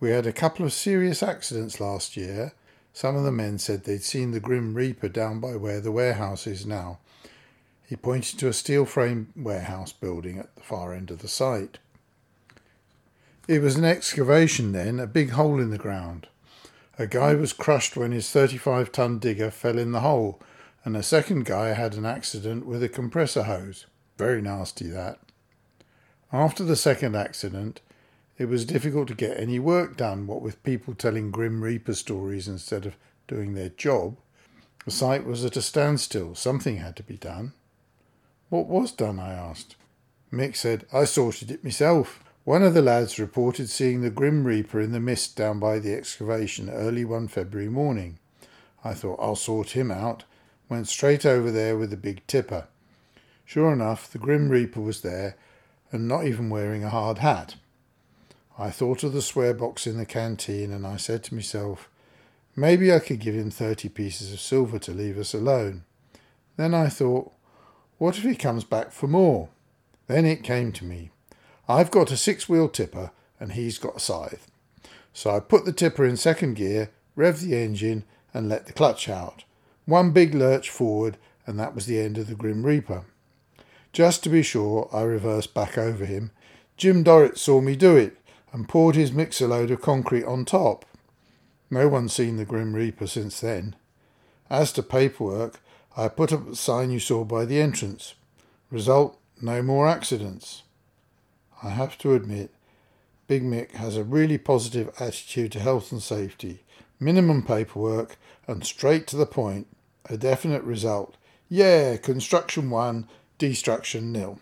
We had a couple of serious accidents last year. Some of the men said they'd seen the Grim Reaper down by where the warehouse is now. He pointed to a steel frame warehouse building at the far end of the site. It was an excavation then, a big hole in the ground. A guy was crushed when his 35 ton digger fell in the hole, and a second guy had an accident with a compressor hose. Very nasty that. After the second accident, it was difficult to get any work done, what with people telling Grim Reaper stories instead of doing their job. The site was at a standstill. Something had to be done. What was done? I asked. Mick said, I sorted it myself. One of the lads reported seeing the Grim Reaper in the mist down by the excavation early one February morning. I thought I'll sort him out. Went straight over there with the big tipper. Sure enough, the Grim Reaper was there and not even wearing a hard hat. I thought of the swear box in the canteen and I said to myself, maybe I could give him thirty pieces of silver to leave us alone. Then I thought, what if he comes back for more? Then it came to me. I've got a six wheel tipper and he's got a scythe. So I put the tipper in second gear, revved the engine, and let the clutch out. One big lurch forward, and that was the end of the Grim Reaper. Just to be sure, I reversed back over him. Jim Dorrit saw me do it and poured his mixer load of concrete on top. No one's seen the Grim Reaper since then. As to paperwork, I put up the sign you saw by the entrance. Result, no more accidents. I have to admit, Big Mick has a really positive attitude to health and safety. Minimum paperwork and straight to the point. A definite result. Yeah, construction one, destruction nil.